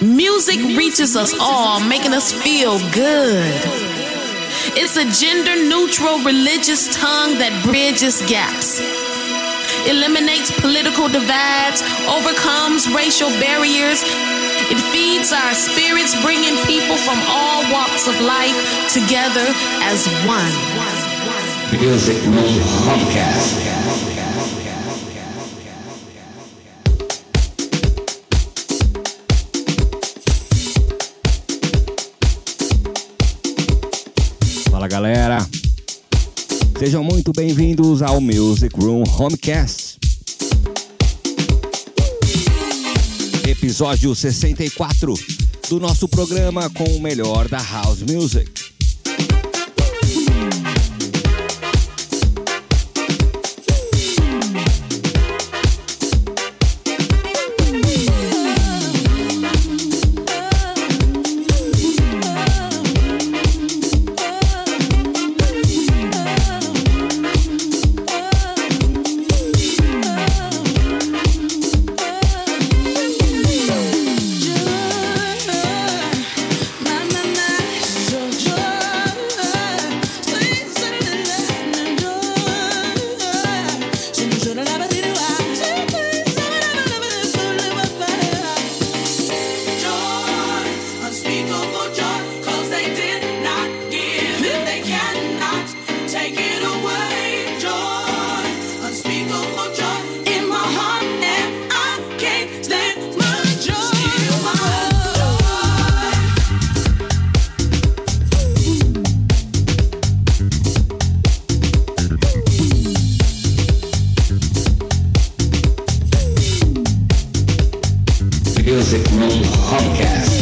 Music reaches us all, making us feel good. It's a gender neutral religious tongue that bridges gaps, eliminates political divides, overcomes racial barriers. It feeds our spirits, bringing people from all walks of life together as one. Music Room Sejam muito bem-vindos ao Music Room Homecast. Episódio 64 do nosso programa com o melhor da House Music. Podcast.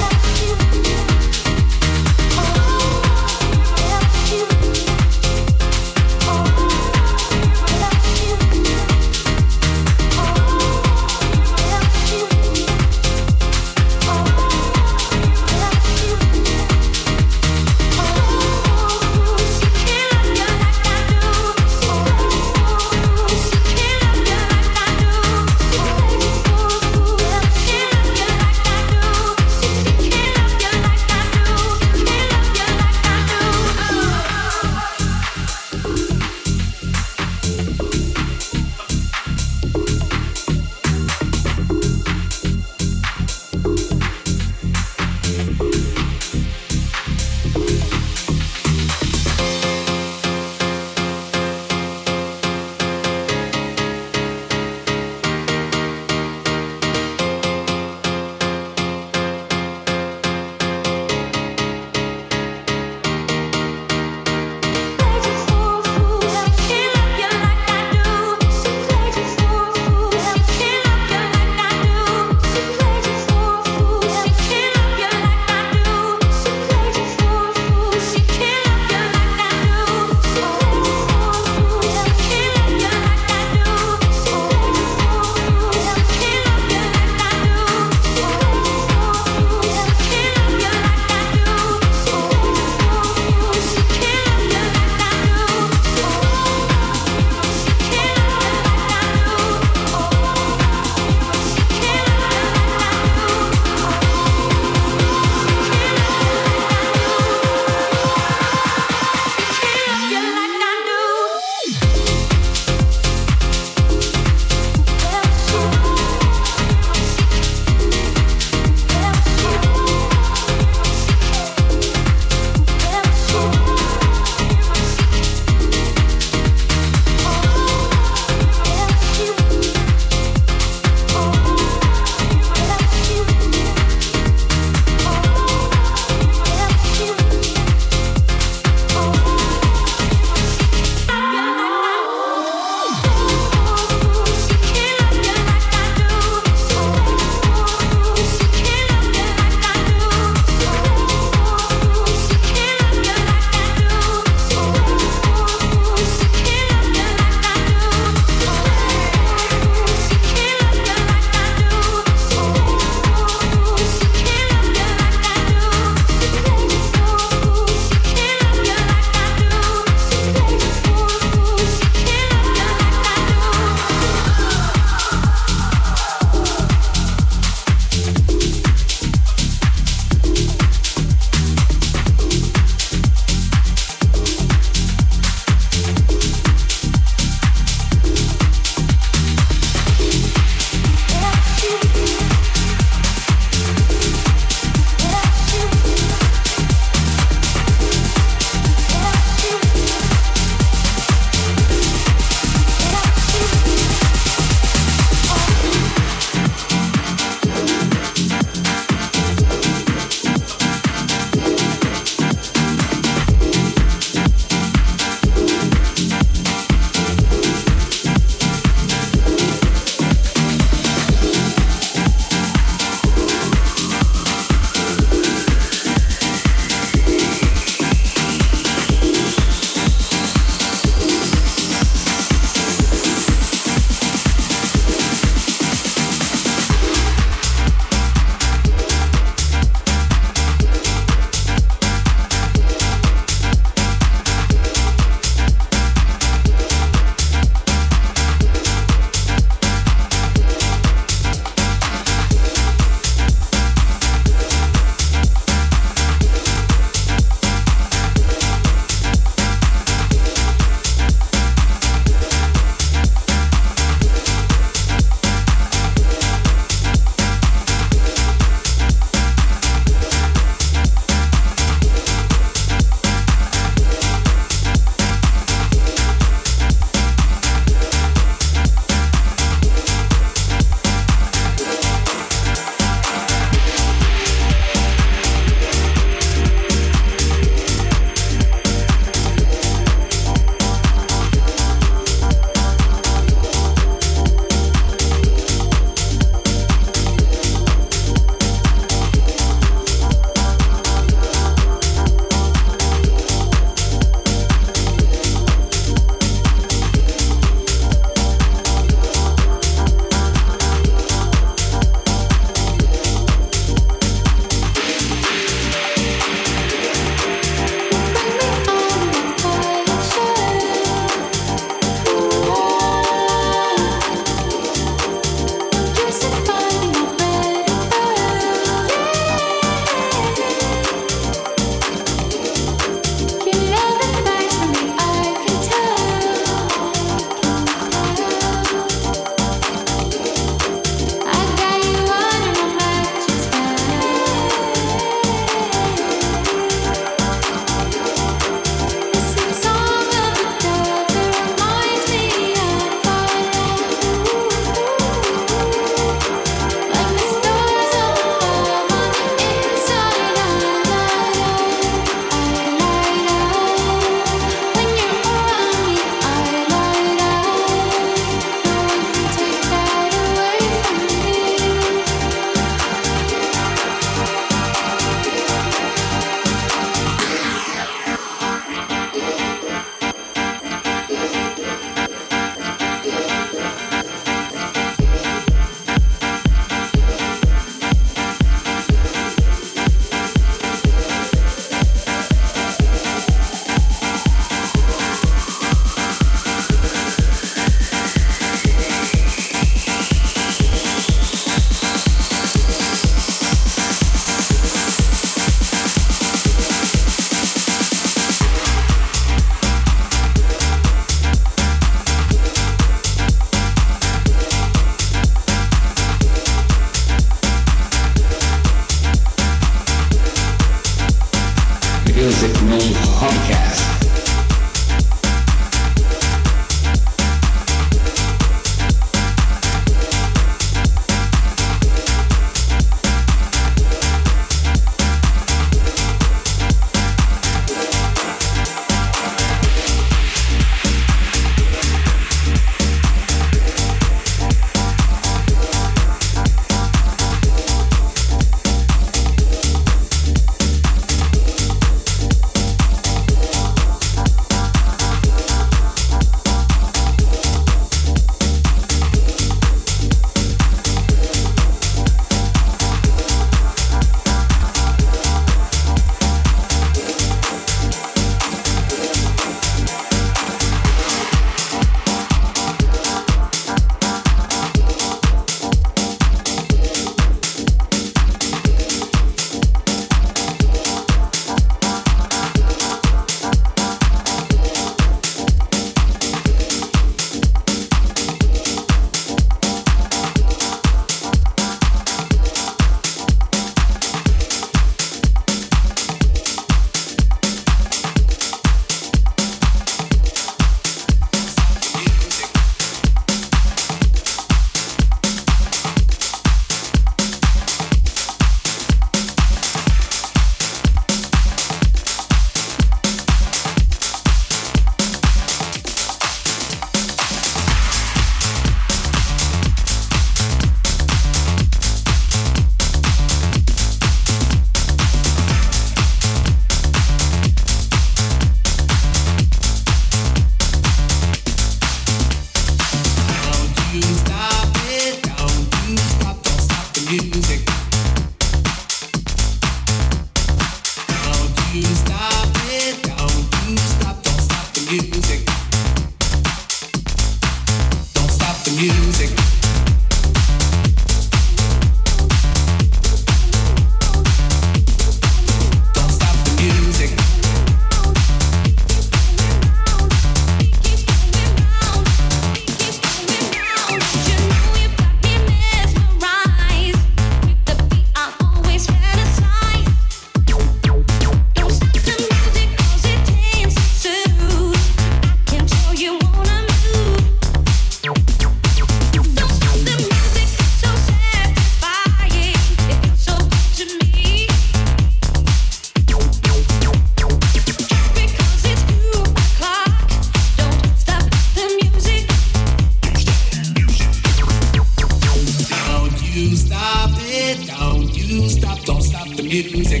get music.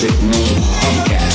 Music Room Podcast.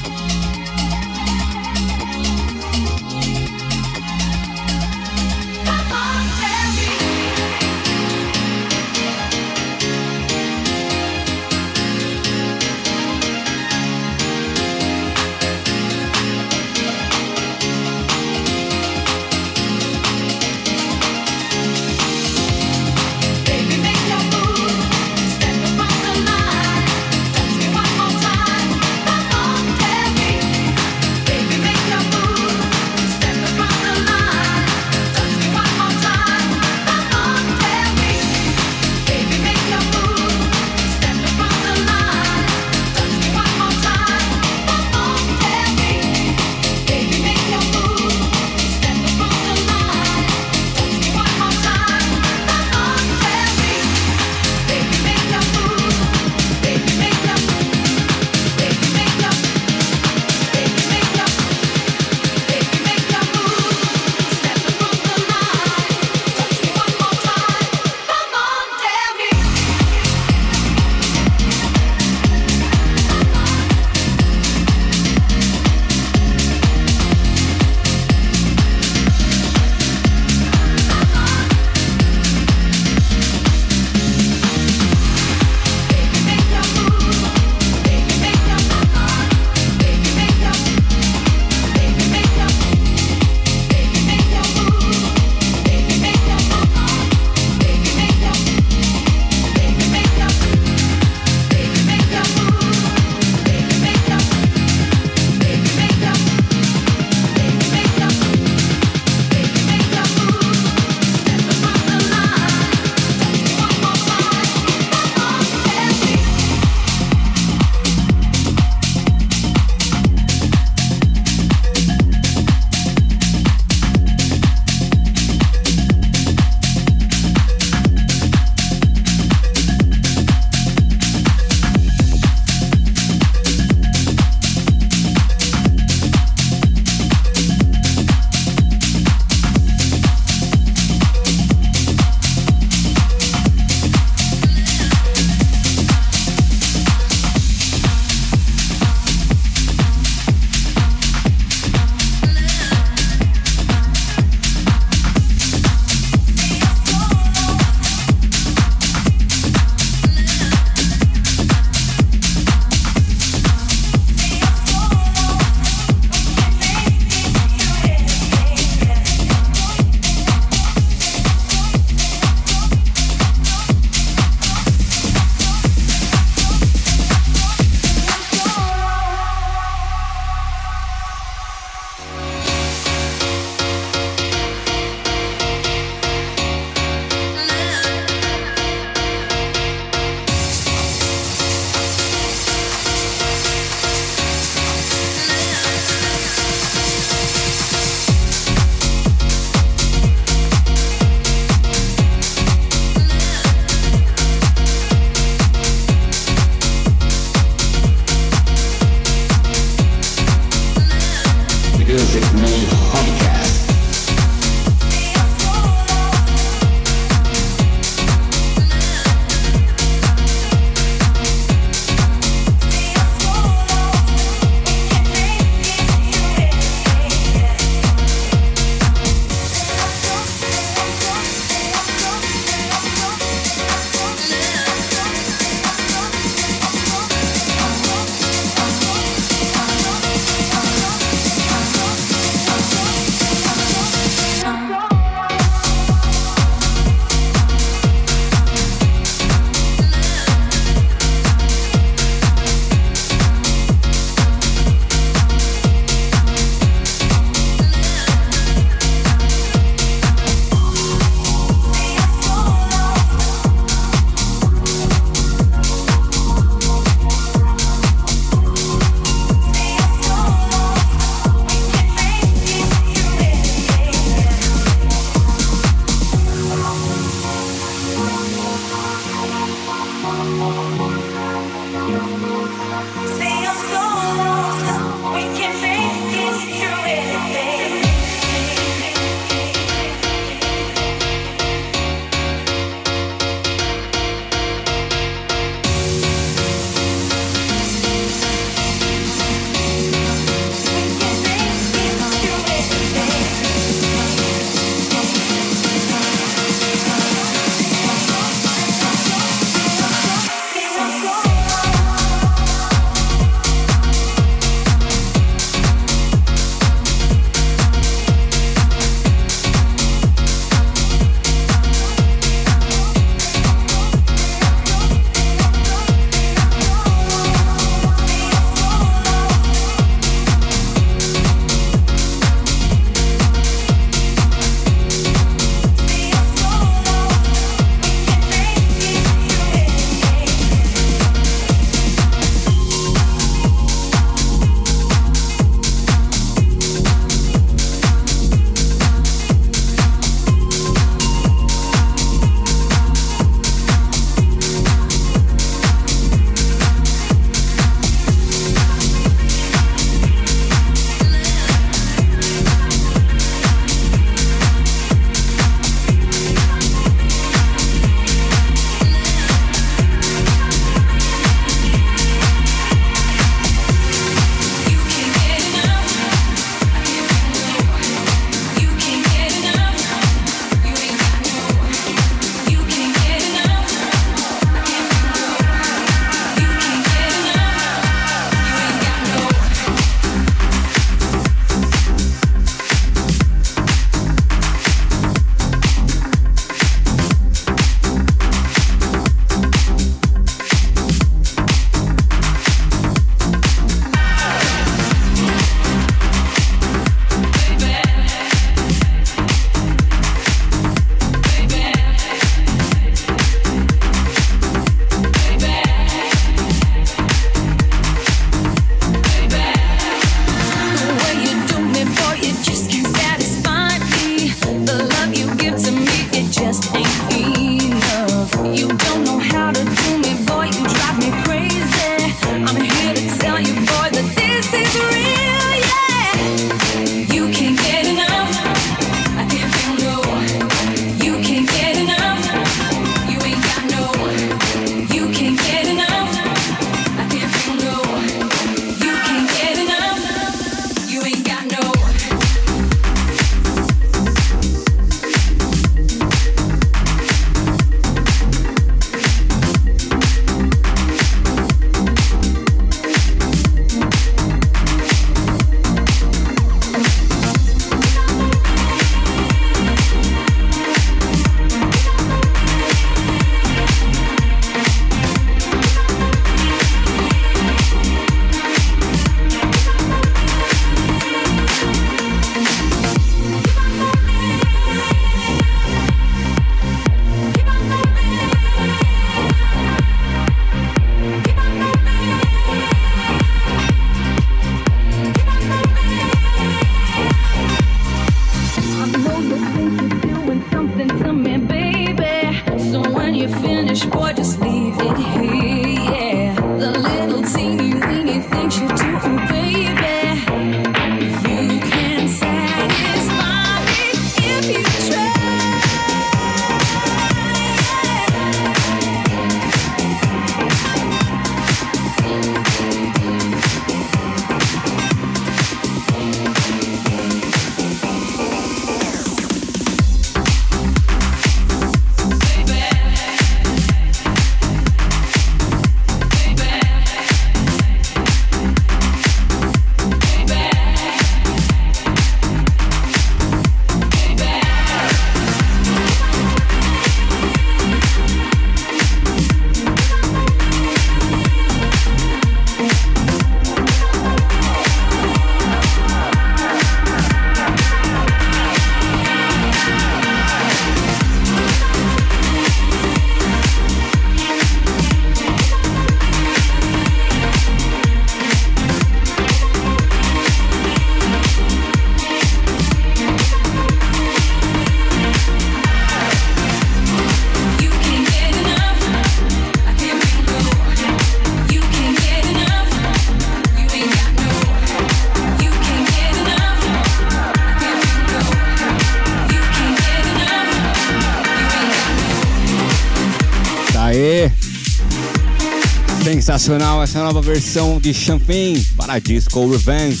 Sensacional essa nova versão de Champagne para Disco Revenge.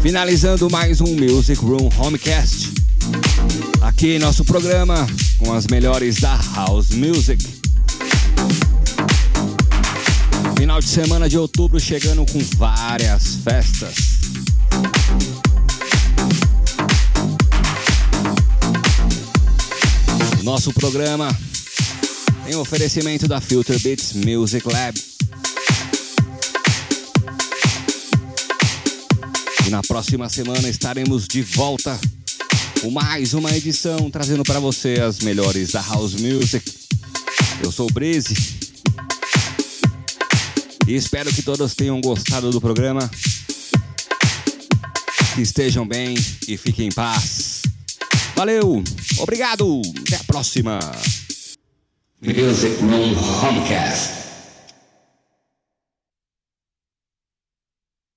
Finalizando mais um Music Room Homecast. Aqui nosso programa com as melhores da House Music. Final de semana de outubro chegando com várias festas. Nosso programa tem oferecimento da Filter Beats Music Lab. E na próxima semana estaremos de volta com mais uma edição trazendo para você as melhores da House Music. Eu sou o Breeze e espero que todos tenham gostado do programa. Que estejam bem e fiquem em paz. Valeu, obrigado, até a próxima. Music Room Homecast.